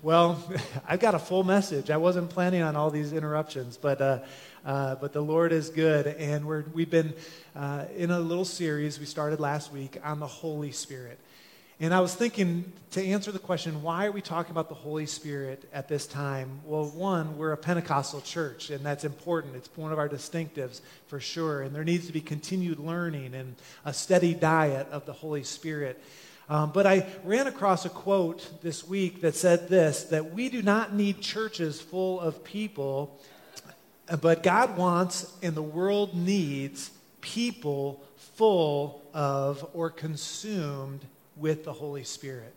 Well, I've got a full message. I wasn't planning on all these interruptions, but uh, uh, but the Lord is good, and we're we've been uh, in a little series we started last week on the Holy Spirit. And I was thinking to answer the question, why are we talking about the Holy Spirit at this time? Well, one, we're a Pentecostal church, and that's important. It's one of our distinctives for sure. And there needs to be continued learning and a steady diet of the Holy Spirit. Um, but I ran across a quote this week that said this that we do not need churches full of people, but God wants and the world needs people full of or consumed with the Holy Spirit.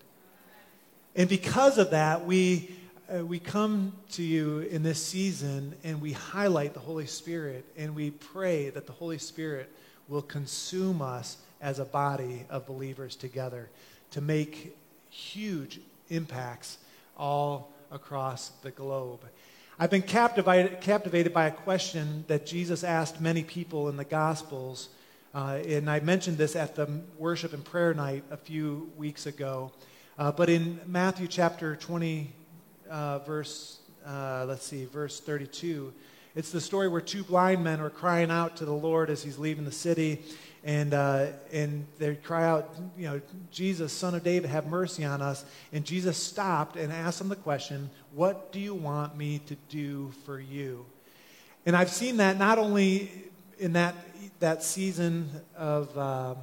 And because of that, we, uh, we come to you in this season and we highlight the Holy Spirit and we pray that the Holy Spirit will consume us as a body of believers together to make huge impacts all across the globe. I've been captivated, captivated by a question that Jesus asked many people in the Gospels uh, and I mentioned this at the worship and prayer night a few weeks ago. Uh, but in Matthew chapter 20, uh, verse, uh, let's see, verse 32, it's the story where two blind men are crying out to the Lord as he's leaving the city. And, uh, and they cry out, you know, Jesus, son of David, have mercy on us. And Jesus stopped and asked them the question, What do you want me to do for you? And I've seen that not only in that that season of uh,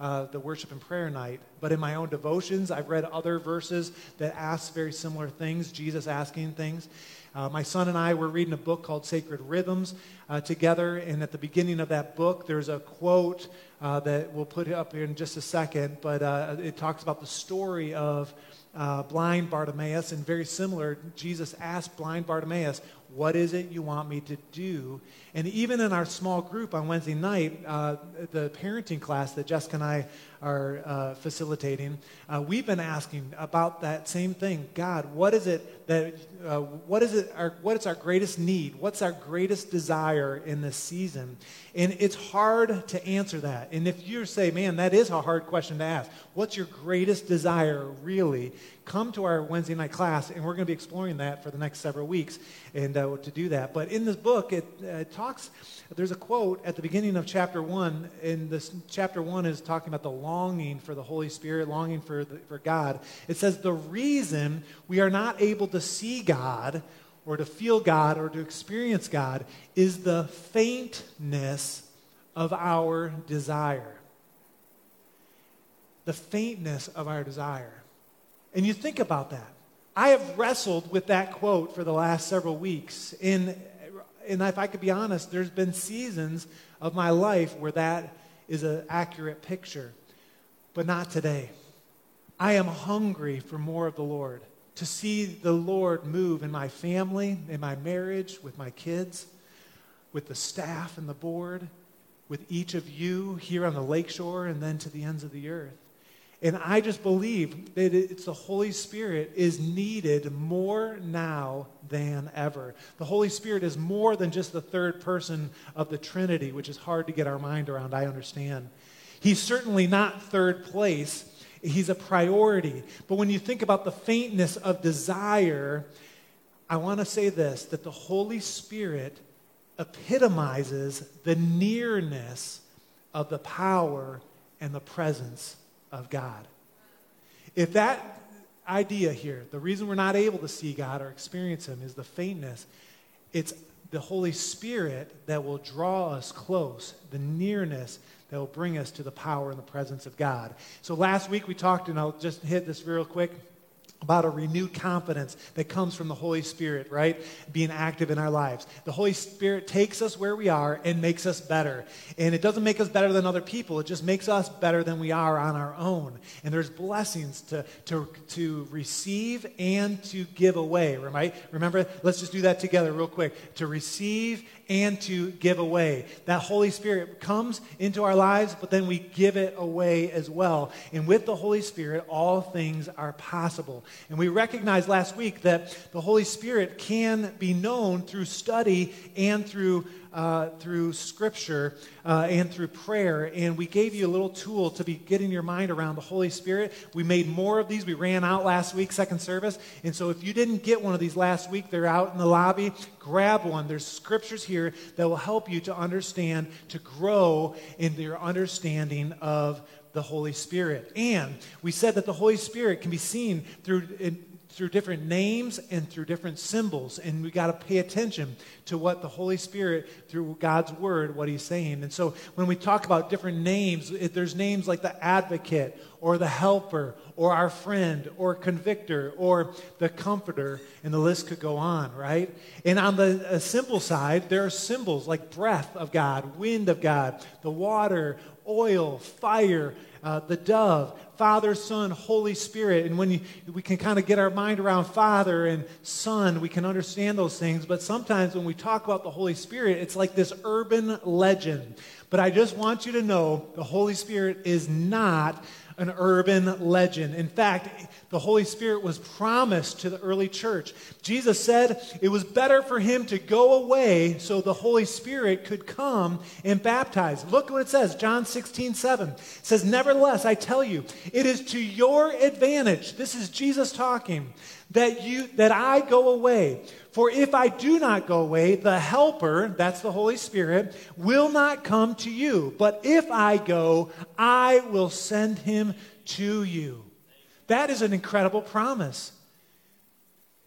uh, the worship and prayer night, but in my own devotions, I've read other verses that ask very similar things, Jesus asking things. Uh, my son and I were reading a book called Sacred Rhythms uh, together, and at the beginning of that book, there's a quote uh, that we'll put up here in just a second, but uh, it talks about the story of uh, blind Bartimaeus, and very similar, Jesus asked blind Bartimaeus, What is it you want me to do? And even in our small group on Wednesday night, uh, the parenting class that Jessica and I are uh, facilitating, uh, we've been asking about that same thing. God, what is it that, uh, what is it, our, what is our greatest need? What's our greatest desire in this season? And it's hard to answer that. And if you say, man, that is a hard question to ask. What's your greatest desire, really? Come to our Wednesday night class, and we're going to be exploring that for the next several weeks and uh, to do that. But in this book, it, uh, talks, there's a quote at the beginning of chapter one, and this chapter one is talking about the longing for the Holy Spirit, longing for, the, for God. It says, The reason we are not able to see God or to feel God or to experience God is the faintness of our desire. The faintness of our desire. And you think about that. I have wrestled with that quote for the last several weeks. And, and if I could be honest, there's been seasons of my life where that is an accurate picture, but not today. I am hungry for more of the Lord, to see the Lord move in my family, in my marriage, with my kids, with the staff and the board, with each of you here on the lakeshore, and then to the ends of the earth. And I just believe that it's the Holy Spirit is needed more now than ever. The Holy Spirit is more than just the third person of the Trinity, which is hard to get our mind around, I understand. He's certainly not third place, he's a priority. But when you think about the faintness of desire, I want to say this that the Holy Spirit epitomizes the nearness of the power and the presence of God. If that idea here, the reason we're not able to see God or experience Him is the faintness, it's the Holy Spirit that will draw us close, the nearness that will bring us to the power and the presence of God. So last week we talked, and I'll just hit this real quick. About a renewed confidence that comes from the Holy Spirit, right? Being active in our lives. The Holy Spirit takes us where we are and makes us better. And it doesn't make us better than other people, it just makes us better than we are on our own. And there's blessings to, to, to receive and to give away, right? Remember, let's just do that together real quick. To receive and to give away. That Holy Spirit comes into our lives, but then we give it away as well. And with the Holy Spirit, all things are possible. And we recognized last week that the Holy Spirit can be known through study and through uh, through scripture uh, and through prayer. And we gave you a little tool to be getting your mind around the Holy Spirit. We made more of these. We ran out last week, second service. And so if you didn't get one of these last week, they're out in the lobby. Grab one. There's scriptures here that will help you to understand, to grow in your understanding of the Holy Spirit. And we said that the Holy Spirit can be seen through through different names and through different symbols. And we got to pay attention to what the Holy Spirit, through God's Word, what He's saying. And so when we talk about different names, there's names like the advocate or the helper or our friend or convictor or the comforter, and the list could go on, right? And on the uh, simple side, there are symbols like breath of God, wind of God, the water, oil, fire, uh, the dove, Father, Son, Holy Spirit. And when you, we can kind of get our mind around Father and Son, we can understand those things. But sometimes when we talk about the Holy Spirit, it's like this urban legend. But I just want you to know the Holy Spirit is not an urban legend. In fact, the Holy Spirit was promised to the early church. Jesus said it was better for him to go away so the Holy Spirit could come and baptize. Look what it says, John 16, 7. It says, Nevertheless, I tell you, it is to your advantage, this is Jesus talking, that you that I go away. For if I do not go away, the Helper, that's the Holy Spirit, will not come to you. But if I go, I will send him to you. That is an incredible promise.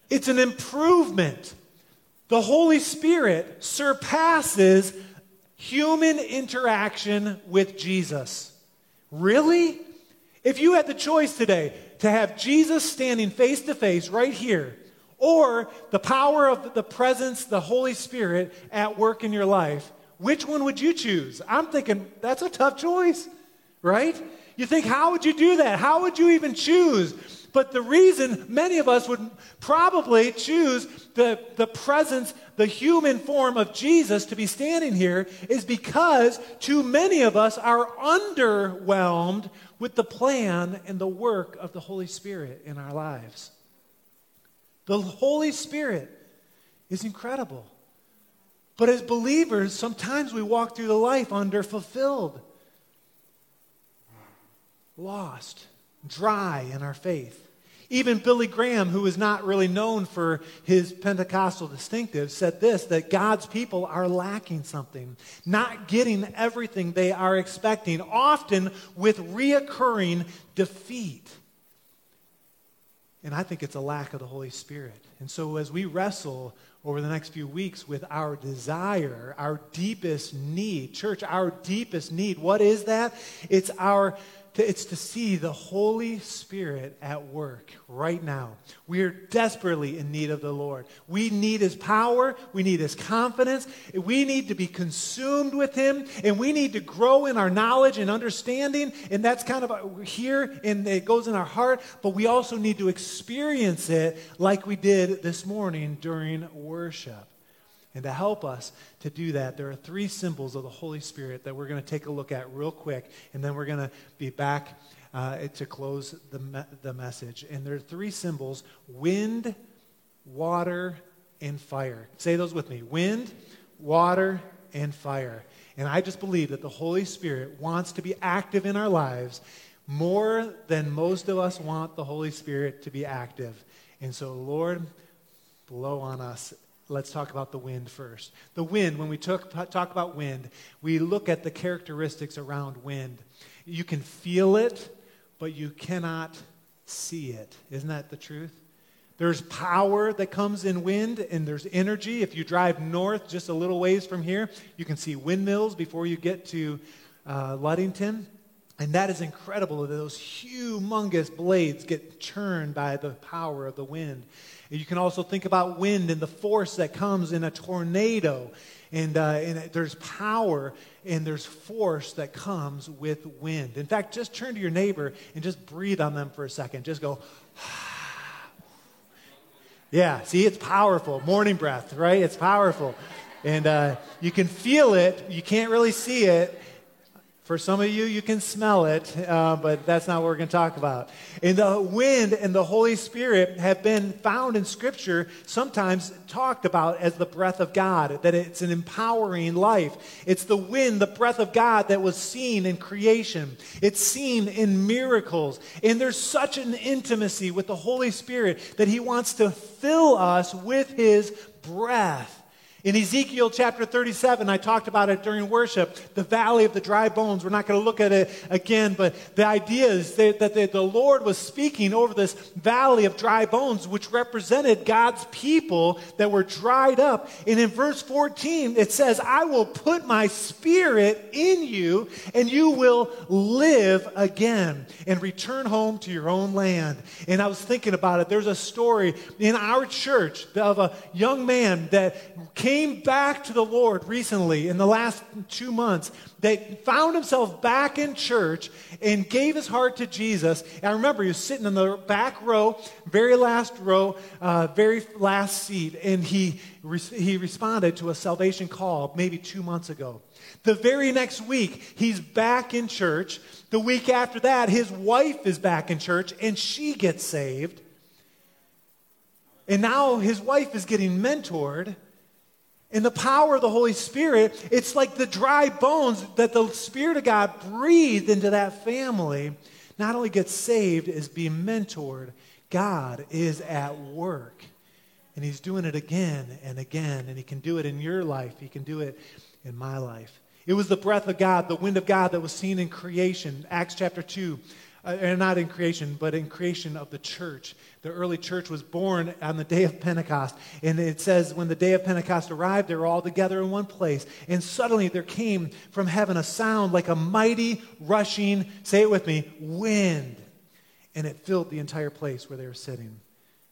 It's an improvement. The Holy Spirit surpasses human interaction with Jesus. Really? If you had the choice today to have Jesus standing face to face right here, or the power of the presence, the Holy Spirit at work in your life, which one would you choose? I'm thinking that's a tough choice, right? You think, how would you do that? How would you even choose? But the reason many of us would probably choose the, the presence, the human form of Jesus to be standing here is because too many of us are underwhelmed with the plan and the work of the Holy Spirit in our lives. The Holy Spirit is incredible. But as believers, sometimes we walk through the life underfulfilled, lost, dry in our faith. Even Billy Graham, who is not really known for his Pentecostal distinctive, said this that God's people are lacking something, not getting everything they are expecting, often with reoccurring defeat. And I think it's a lack of the Holy Spirit. And so as we wrestle over the next few weeks with our desire, our deepest need, church, our deepest need, what is that? It's our it's to see the Holy Spirit at work right now. We are desperately in need of the Lord. We need His power. We need His confidence. We need to be consumed with Him, and we need to grow in our knowledge and understanding. And that's kind of here, and it goes in our heart, but we also need to experience it like we did this morning during worship. And to help us to do that, there are three symbols of the Holy Spirit that we're going to take a look at real quick, and then we're going to be back uh, to close the, me- the message. And there are three symbols wind, water, and fire. Say those with me wind, water, and fire. And I just believe that the Holy Spirit wants to be active in our lives more than most of us want the Holy Spirit to be active. And so, Lord, blow on us Let's talk about the wind first. The wind, when we talk, talk about wind, we look at the characteristics around wind. You can feel it, but you cannot see it. Isn't that the truth? There's power that comes in wind, and there's energy. If you drive north just a little ways from here, you can see windmills before you get to uh, Ludington. And that is incredible that those humongous blades get churned by the power of the wind. And you can also think about wind and the force that comes in a tornado. And, uh, and there's power and there's force that comes with wind. In fact, just turn to your neighbor and just breathe on them for a second. Just go, yeah, see, it's powerful. Morning breath, right? It's powerful. And uh, you can feel it, you can't really see it, for some of you, you can smell it, uh, but that's not what we're going to talk about. And the wind and the Holy Spirit have been found in Scripture, sometimes talked about as the breath of God, that it's an empowering life. It's the wind, the breath of God that was seen in creation, it's seen in miracles. And there's such an intimacy with the Holy Spirit that He wants to fill us with His breath. In Ezekiel chapter 37, I talked about it during worship, the valley of the dry bones. We're not going to look at it again, but the idea is that, the Lord was speaking over this valley of dry bones, which represented God's people that were dried up. And in verse 14, it says, I will put my spirit in you, and you will live again and return home to your own land. And I was thinking about it. There's a story in our church of a young man that came came back to the Lord recently in the last two months, that found himself back in church and gave his heart to Jesus. And I remember he was sitting in the back row, very last row, uh, very last seat, and he, re- he responded to a salvation call maybe two months ago. The very next week, he's back in church. The week after that, his wife is back in church and she gets saved. And now his wife is getting mentored in the power of the Holy Spirit, it's like the dry bones that the Spirit of God breathed into that family not only gets saved, is being mentored. God is at work. And He's doing it again and again. And He can do it in your life, He can do it in my life. It was the breath of God, the wind of God that was seen in creation. Acts chapter 2 uh, not in creation, but in creation of the church. The early church was born on the day of Pentecost. And it says, when the day of Pentecost arrived, they were all together in one place. And suddenly there came from heaven a sound like a mighty rushing, say it with me, wind. And it filled the entire place where they were sitting.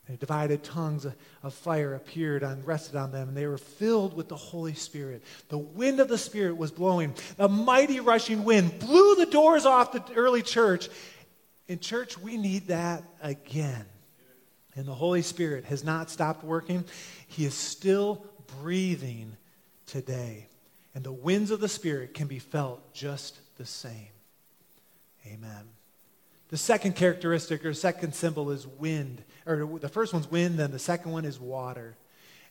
And divided tongues of fire appeared and rested on them, and they were filled with the Holy Spirit. The wind of the Spirit was blowing. A mighty rushing wind blew the doors off the early church, in church, we need that again. And the Holy Spirit has not stopped working, He is still breathing today. And the winds of the Spirit can be felt just the same. Amen. The second characteristic or second symbol is wind. Or the first one's wind, then the second one is water.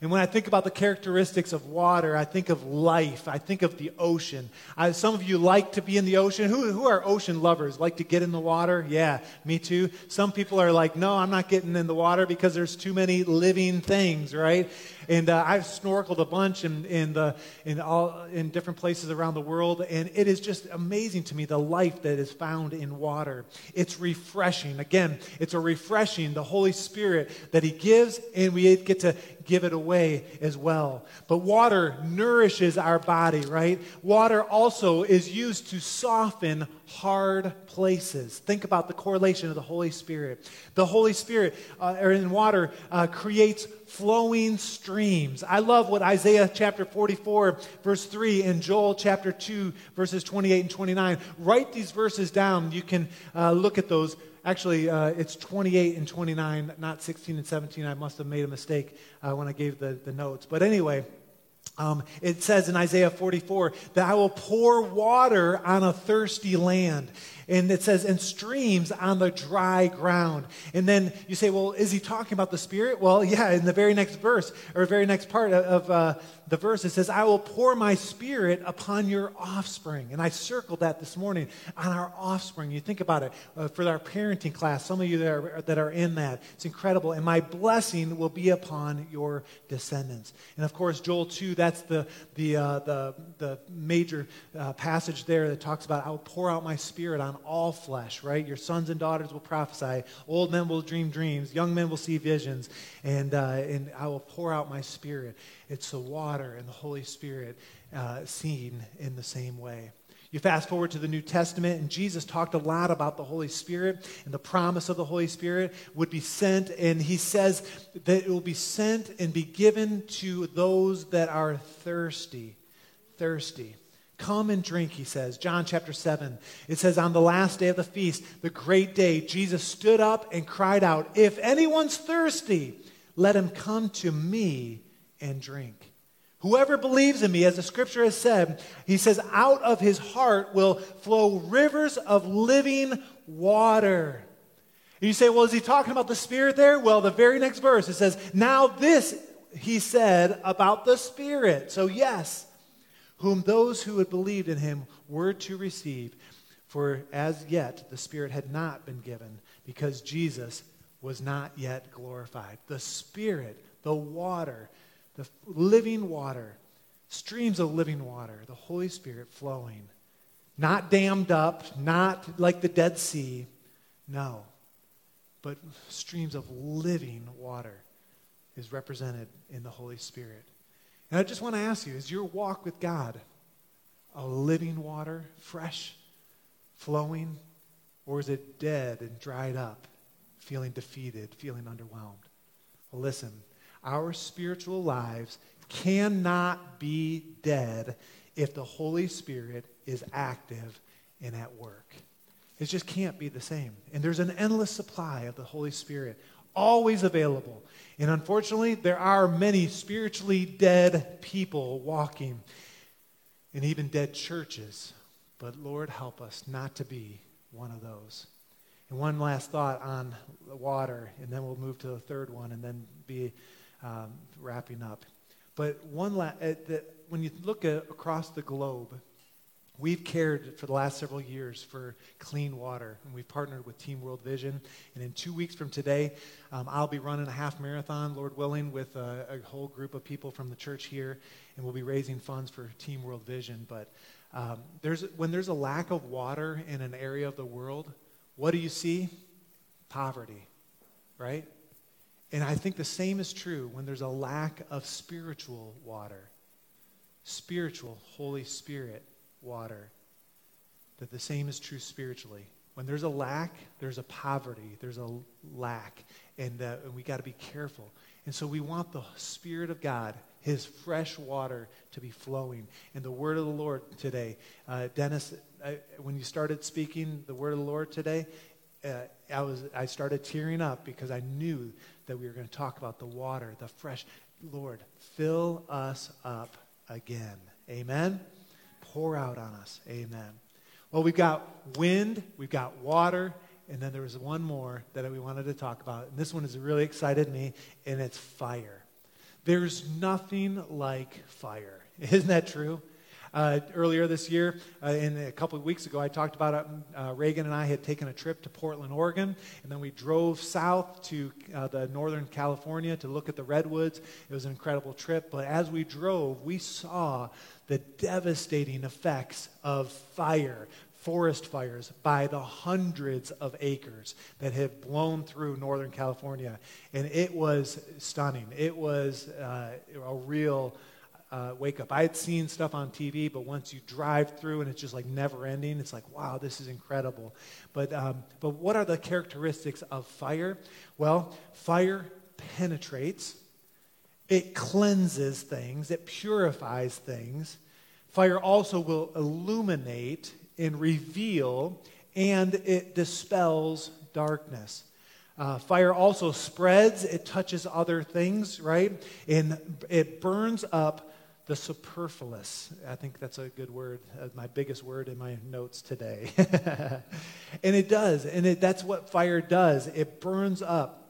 And when I think about the characteristics of water, I think of life. I think of the ocean. I, some of you like to be in the ocean. Who, who are ocean lovers? Like to get in the water? Yeah, me too. Some people are like, no, I'm not getting in the water because there's too many living things, right? And uh, I've snorkeled a bunch in, in, the, in, all, in different places around the world, and it is just amazing to me the life that is found in water. It's refreshing. Again, it's a refreshing, the Holy Spirit that He gives, and we get to give it away as well. But water nourishes our body, right? Water also is used to soften hard places. Think about the correlation of the Holy Spirit. The Holy Spirit, uh, or in water, uh, creates flowing streams. I love what Isaiah chapter 44, verse 3, and Joel chapter 2, verses 28 and 29. Write these verses down. You can uh, look at those. Actually, uh, it's 28 and 29, not 16 and 17. I must have made a mistake uh, when I gave the, the notes. But anyway, um, it says in Isaiah 44 that I will pour water on a thirsty land. And it says, and streams on the dry ground. And then you say, well, is he talking about the Spirit? Well, yeah, in the very next verse, or very next part of uh, the verse, it says, I will pour my Spirit upon your offspring. And I circled that this morning on our offspring. You think about it uh, for our parenting class, some of you that are, that are in that. It's incredible. And my blessing will be upon your descendants. And of course, Joel 2, that's the, the, uh, the, the major uh, passage there that talks about, I will pour out my Spirit on all flesh, right? Your sons and daughters will prophesy, old men will dream dreams, young men will see visions, and, uh, and I will pour out my spirit. It's the water and the Holy Spirit uh, seen in the same way. You fast forward to the New Testament, and Jesus talked a lot about the Holy Spirit and the promise of the Holy Spirit would be sent. And he says that it will be sent and be given to those that are thirsty. Thirsty. Come and drink, he says. John chapter 7. It says, On the last day of the feast, the great day, Jesus stood up and cried out, If anyone's thirsty, let him come to me and drink. Whoever believes in me, as the scripture has said, he says, out of his heart will flow rivers of living water. And you say, well, is he talking about the Spirit there? Well, the very next verse, it says, now this he said about the Spirit. So, yes, whom those who had believed in him were to receive. For as yet the Spirit had not been given, because Jesus was not yet glorified. The Spirit, the water, the living water, streams of living water, the Holy Spirit flowing, not dammed up, not like the Dead Sea, no, but streams of living water is represented in the Holy Spirit. And I just want to ask you is your walk with God a living water, fresh, flowing, or is it dead and dried up, feeling defeated, feeling underwhelmed? Well, listen, our spiritual lives cannot be dead if the Holy Spirit is active and at work. It just can't be the same. And there's an endless supply of the Holy Spirit, always available. And unfortunately, there are many spiritually dead people walking, and even dead churches. But Lord, help us not to be one of those. And one last thought on the water, and then we'll move to the third one and then be um, wrapping up. But one la- uh, when you look at, across the globe, We've cared for the last several years for clean water, and we've partnered with Team World Vision. And in two weeks from today, um, I'll be running a half marathon, Lord willing, with a, a, whole group of people from the church here, and we'll be raising funds for Team World Vision. But um, there's, when there's a lack of water in an area of the world, what do you see? Poverty, right? And I think the same is true when there's a lack of spiritual water, spiritual Holy Spirit water, that the same is true spiritually. When there's a lack, there's a poverty, there's a lack, and, uh, and we got to be careful. And so we want the Spirit of God, His fresh water, to be flowing. And the word of the Lord today, uh, Dennis, I, when you started speaking the word of the Lord today, uh, I, was, I started tearing up because I knew that we were going to talk about the water, the fresh. Lord, fill us up again. Amen pour out on us. Amen. Well, we've got wind, we've got water, and then there was one more that we wanted to talk about. And this one has really excited me, and it's fire. There's nothing like fire. Isn't that true? Uh, earlier this year, uh, and a couple of weeks ago, I talked about it. Uh, Reagan and I had taken a trip to Portland, Oregon, and then we drove south to uh, the Northern California to look at the redwoods. It was an incredible trip, but as we drove, we saw the devastating effects of fire, forest fires, by the hundreds of acres that have blown through Northern California. And it was stunning. It was uh, a real uh, wake up. I had seen stuff on TV, but once you drive through and it's just like never ending, it's like, wow, this is incredible. But, um, but what are the characteristics of fire? Well, fire penetrates, it cleanses things, it purifies things. Fire also will illuminate and reveal, and it dispels darkness. Uh, fire also spreads, it touches other things, right? And it burns up the superfluous. I think that's a good word, uh, my biggest word in my notes today. and it does, and it, that's what fire does. It burns up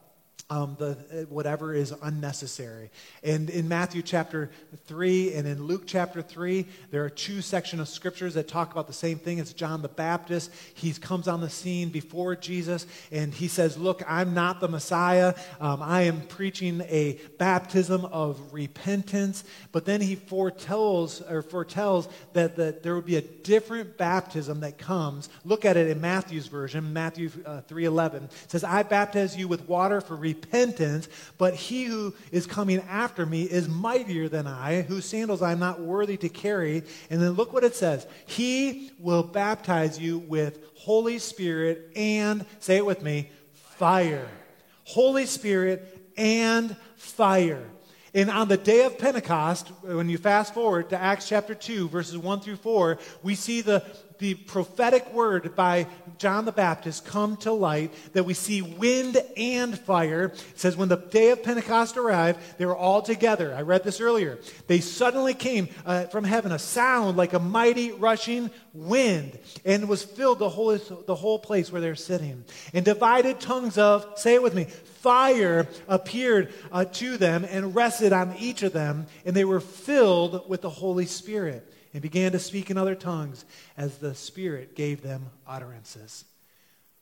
um, the, whatever is unnecessary. And in Matthew chapter 3 and in Luke chapter 3, there are two sections of scriptures that talk about the same thing. It's John the Baptist. He comes on the scene before Jesus and he says, Look, I'm not the Messiah. Um, I am preaching a baptism of repentance. But then he foretells, or foretells that, that there will be a different baptism that comes. Look at it in Matthew's version, Matthew uh, 3.11. It says, I baptize you with water for repentance, but he who is coming after me is mightier than I, whose sandals I am not worthy to carry. And then look what it says He will baptize you with Holy Spirit and, say it with me, fire. Holy Spirit and fire. And on the day of Pentecost, when you fast forward to Acts chapter 2, verses 1 through 4, we see the, the prophetic word by John the Baptist come to light that we see wind and fire. It says, when the day of Pentecost arrived, they were all together. I read this earlier. They suddenly came uh, from heaven, a sound like a mighty rushing wind, and was filled the whole, the whole place where they're sitting. And divided tongues of, say it with me, fire appeared uh, to them and rested on each of them, and they were filled with the Holy Spirit and began to speak in other tongues as the Spirit gave them utterances.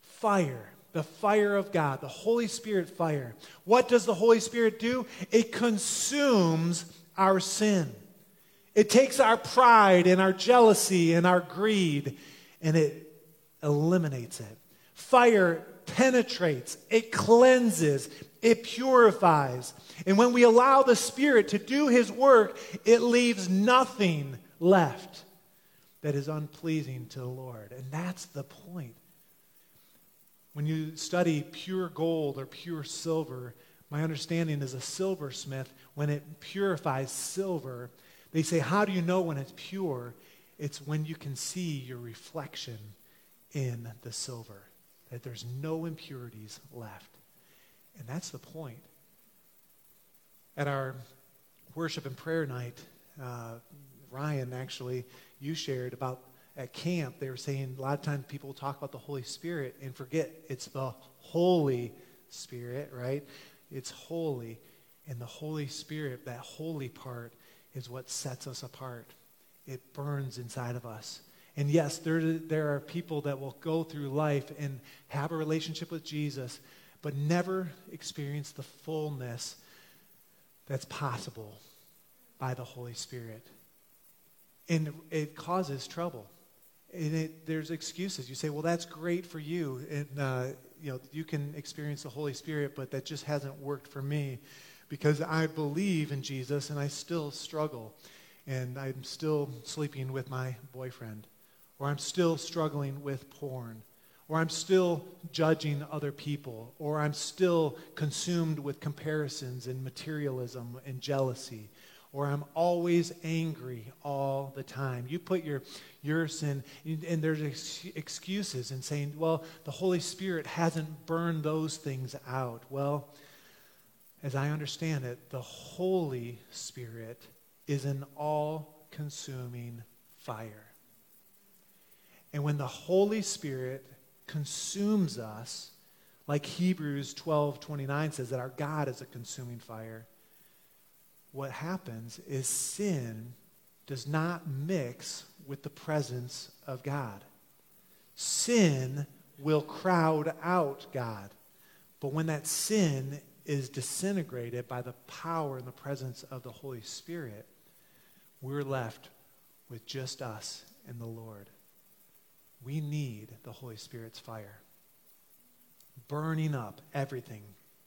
Fire, the fire of God, the Holy Spirit fire. What does the Holy Spirit do? It consumes our sin. It takes our pride and our jealousy and our greed and it eliminates it. Fire penetrates, it cleanses, it purifies. And when we allow the Spirit to do His work, it leaves nothing left that is unpleasing to the Lord. And that's the point. When you study pure gold or pure silver, my understanding is a silversmith, when it purifies silver, they say, How do you know when it's pure? It's when you can see your reflection in the silver, that there's no impurities left. And that's the point. At our worship and prayer night, uh, Ryan, actually, you shared about at camp, they were saying a lot of times people talk about the Holy Spirit and forget it's the Holy Spirit, right? It's holy. And the Holy Spirit, that holy part, is what sets us apart. It burns inside of us. And yes, there, there are people that will go through life and have a relationship with Jesus, but never experience the fullness that's possible by the Holy Spirit and it causes trouble. And it, there's excuses. You say, well, that's great for you, and uh, you know you can experience the Holy Spirit, but that just hasn't worked for me because I believe in Jesus and I still struggle, and I'm still sleeping with my boyfriend, or I'm still struggling with porn, or I'm still judging other people, or I'm still consumed with comparisons and materialism and jealousy or I'm always angry all the time. You put your, your sin, and there's ex- excuses and saying, well, the Holy Spirit hasn't burned those things out. Well, as I understand it, the Holy Spirit is an all consuming fire. And when the Holy Spirit consumes us, like Hebrews 12 29 says, that our God is a consuming fire what happens is sin does not mix with the presence of God. Sin will crowd out God. But when that sin is disintegrated by the power and the presence of the Holy Spirit, we're left with just us and the Lord. We need the Holy Spirit's fire, burning up everything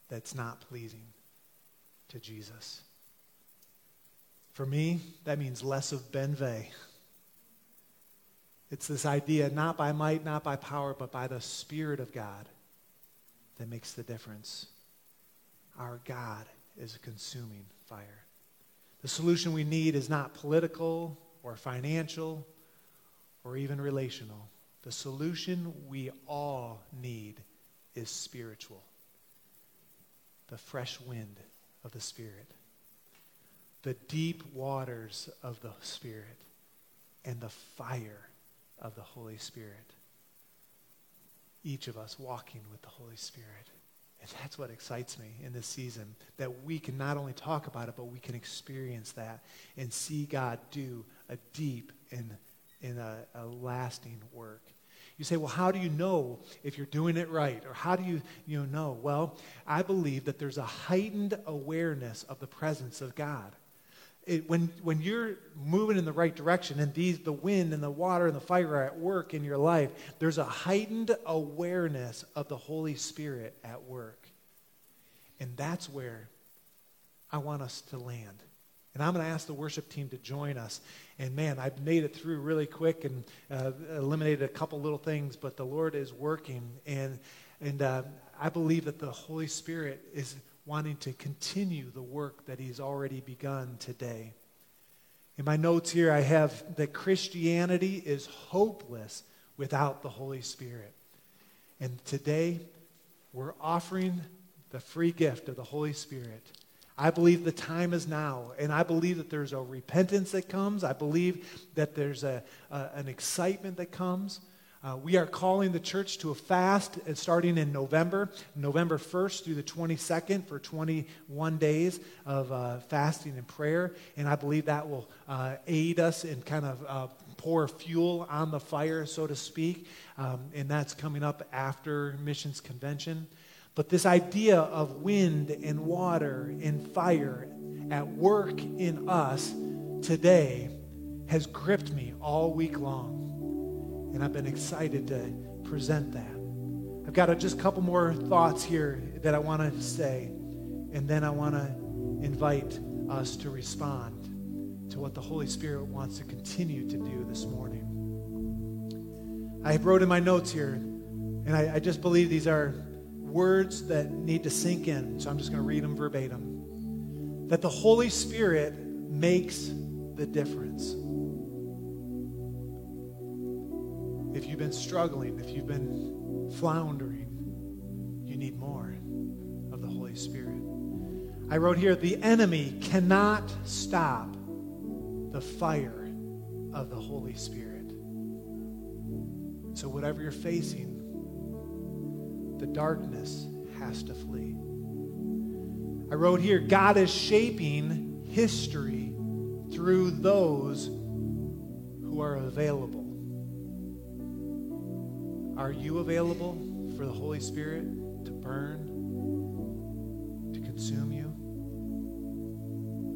that's not pleasing to Jesus. For me, that means less of Benve. It's this idea, not by might, not by power, but by the Spirit of God, that makes the difference. Our God is a consuming fire. The solution we need is not political or financial or even relational. The solution we all need is spiritual the fresh wind of the Spirit the deep waters of the Spirit and the fire of the Holy Spirit. Each of us walking with the Holy Spirit. And that's what excites me in this season that we can not only talk about it, but we can experience that and see God do a deep and, and a, a lasting work. You say, well, how do you know if you're doing it right? Or how do you, you know? Well, I believe that there's a heightened awareness of the presence of God it, when, when you're moving in the right direction and these, the wind and the water and the fire are at work in your life, there's a heightened awareness of the Holy Spirit at work. And that's where I want us to land. And I'm going to ask the worship team to join us. And man, I've made it through really quick and uh, eliminated a couple little things, but the Lord is working. And, and uh, I believe that the Holy Spirit is wanting to continue the work that He's already begun today. In my notes here, I have that Christianity is hopeless without the Holy Spirit. And today, we're offering the free gift of the Holy Spirit. I believe the time is now, and I believe that there's a repentance that comes. I believe that there's a, a an excitement that comes. Uh, we are calling the church to a fast uh, starting in November, November 1st through the 22nd for 21 days of uh, fasting and prayer. And I believe that will uh, aid us and kind of uh, pour fuel on the fire, so to speak. Um, and that's coming up after Missions Convention. But this idea of wind and water and fire at work in us today has gripped me all week long. And I've been excited to present that. I've got a, just a couple more thoughts here that I want to say, and then I want to invite us to respond to what the Holy Spirit wants to continue to do this morning. I wrote in my notes here, and I, I just believe these are words that need to sink in, so I'm just going to read them verbatim. That the Holy Spirit makes the difference. If you've been struggling, if you've been floundering, you need more of the Holy Spirit. I wrote here the enemy cannot stop the fire of the Holy Spirit. So, whatever you're facing, the darkness has to flee. I wrote here God is shaping history through those who are available. Are you available for the Holy Spirit to burn, to consume you?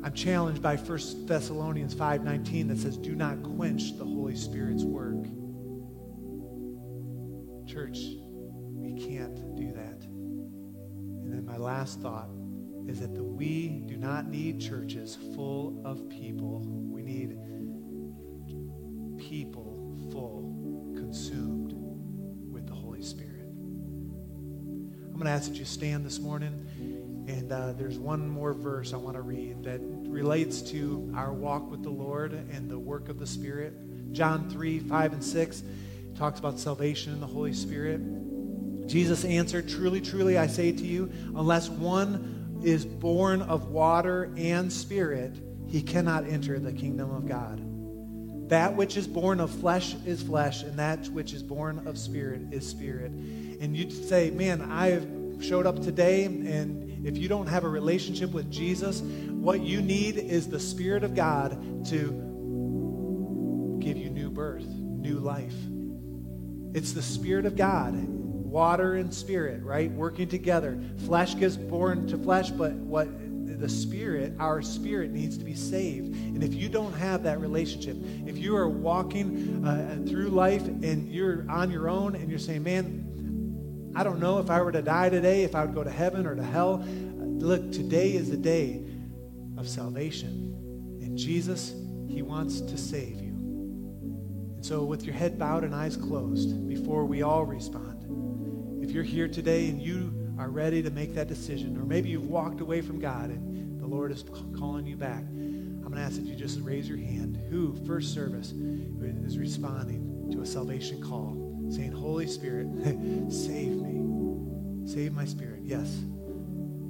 I'm challenged by 1 Thessalonians 5:19 that says do not quench the Holy Spirit's work. Church, we can't do that. And then my last thought is that the, we do not need churches full of people. We need I'm going to ask that you stand this morning. And uh, there's one more verse I want to read that relates to our walk with the Lord and the work of the Spirit. John 3 5 and 6 talks about salvation in the Holy Spirit. Jesus answered, Truly, truly, I say to you, unless one is born of water and spirit, he cannot enter the kingdom of God. That which is born of flesh is flesh, and that which is born of spirit is spirit and you'd say, Man, I showed up today, and if you don't have a relationship with Jesus, what you need is the Spirit of God to give you new birth, new life. It's the Spirit of God, water and spirit, right? Working together. Flesh gives born to flesh, but what the spirit, our spirit needs to be saved. And if you don't have that relationship, if you are walking uh, through life and you're on your own and you're saying, man, I don't know if I were to die today, if I would go to heaven or to hell. Look, today is the day of salvation. And Jesus, He wants to save you. And so, with your head bowed and eyes closed, before we all respond, if you're here today and you are ready to make that decision, or maybe you've walked away from God and the Lord is calling you back, I'm going to ask that you just raise your hand. Who, first service, is responding to a salvation call? Saying, Holy Spirit, save me. Save my spirit. Yes.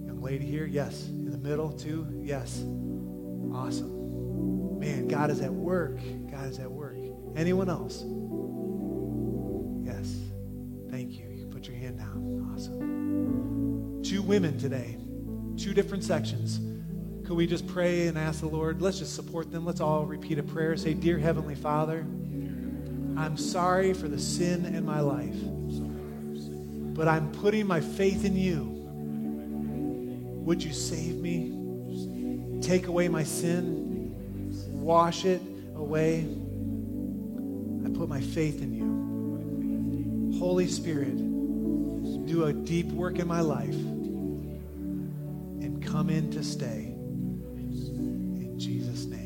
Young lady here, yes. In the middle, too, yes. Awesome. Man, God is at work. God is at work. Anyone else? Yes. Thank you. You can put your hand down. Awesome. Two women today, two different sections. Could we just pray and ask the Lord? Let's just support them. Let's all repeat a prayer. Say, Dear Heavenly Father, I'm sorry for the sin in my life, but I'm putting my faith in you. Would you save me? Take away my sin, wash it away. I put my faith in you. Holy Spirit, do a deep work in my life. And come in to stay. In Jesus' name.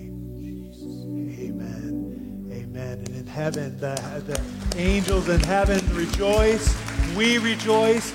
Heaven, the, the angels in heaven rejoice. We rejoice.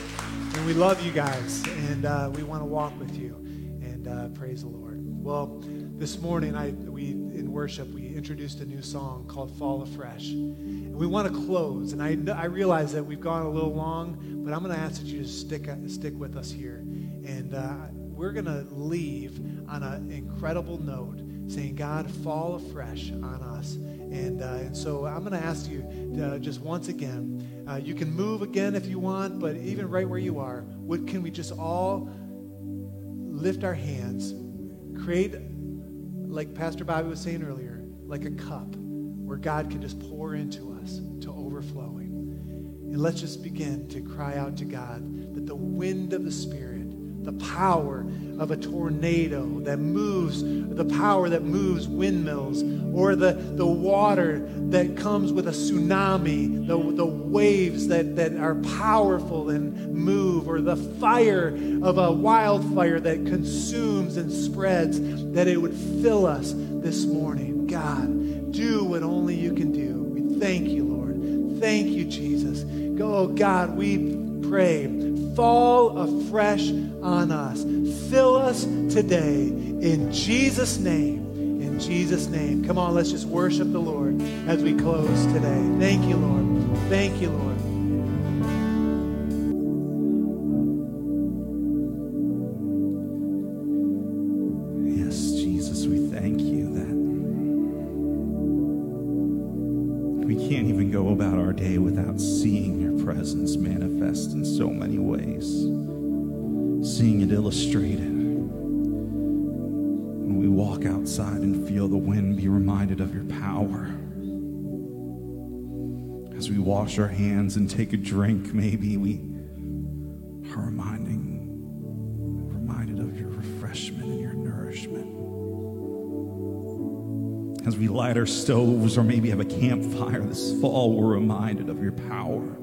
And we love you guys. And uh, we want to walk with you. And uh, praise the Lord. Well, this morning, I, we in worship, we introduced a new song called Fall Afresh. And we want to close. And I, I realize that we've gone a little long, but I'm going to ask that you just stick, stick with us here. And uh, we're going to leave on an incredible note saying, God, fall afresh on us. And, uh, and so I'm going to ask you to, just once again, uh, you can move again if you want, but even right where you are, what can we just all lift our hands, create, like Pastor Bobby was saying earlier, like a cup where God can just pour into us to overflowing. And let's just begin to cry out to God that the wind of the Spirit the power of a tornado that moves, the power that moves windmills, or the, the water that comes with a tsunami, the, the waves that, that are powerful and move, or the fire of a wildfire that consumes and spreads, that it would fill us this morning. God, do what only you can do. We thank you, Lord. Thank you, Jesus. Go, God, we pray fall afresh on us. Fill us today in Jesus' name. In Jesus' name. Come on, let's just worship the Lord as we close today. Thank you, Lord. Thank you, Lord. Power. As we wash our hands and take a drink, maybe we are reminding, reminded of your refreshment and your nourishment. As we light our stoves or maybe have a campfire this fall, we're reminded of your power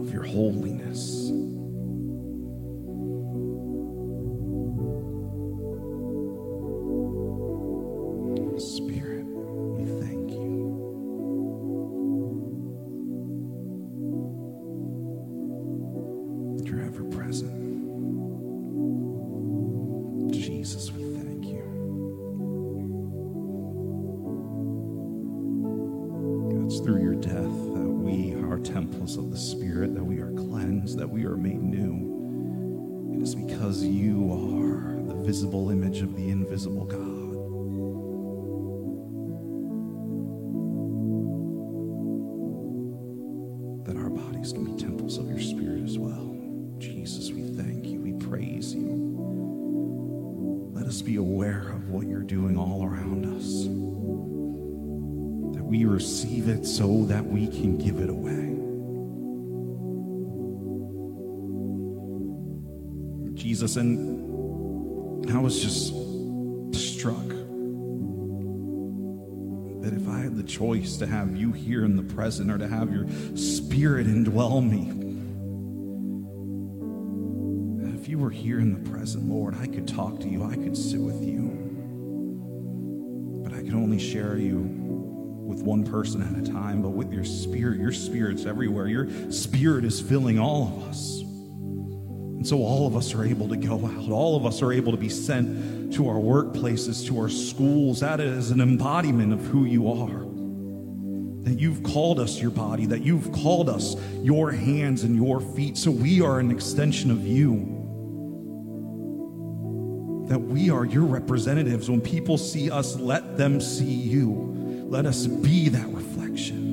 of your holiness. Of your Spirit as well. Jesus, we thank you. We praise you. Let us be aware of what you're doing all around us That we receive it so that we can give it away. Jesus, and I was just struck that if I had the choice to have you here in the present or to have your spirit indwell me, here in the present, Lord, I could talk to you, I could sit with you, but I could only share you with one person at a time, but with your spirit. Your spirit's everywhere. Your spirit is filling all of us. And so all of us are able to go out. All of us are able to be sent to our workplaces, to our schools. That is an embodiment of who you are. That you've called us your body, that you've called us your hands and your feet. So we are an extension of you. That we are your representatives. When people see us, let them see you. Let us be that reflection.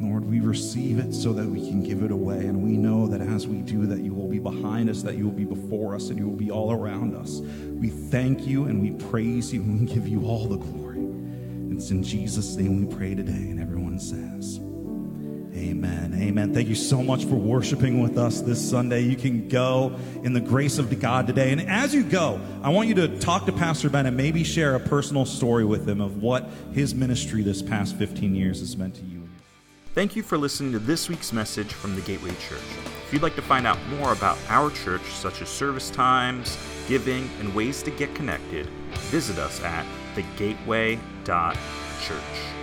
Lord, we receive it so that we can give it away. And we know that as we do that, you will be behind us, that you will be before us, and you will be all around us. We thank you and we praise you and we give you all the glory. It's in Jesus' name we pray today. And everyone says, Amen. Amen. Thank you so much for worshiping with us this Sunday. You can go in the grace of God today. And as you go, I want you to talk to Pastor Ben and maybe share a personal story with him of what his ministry this past 15 years has meant to you. Thank you for listening to this week's message from the Gateway Church. If you'd like to find out more about our church, such as service times, giving, and ways to get connected, visit us at thegateway.church.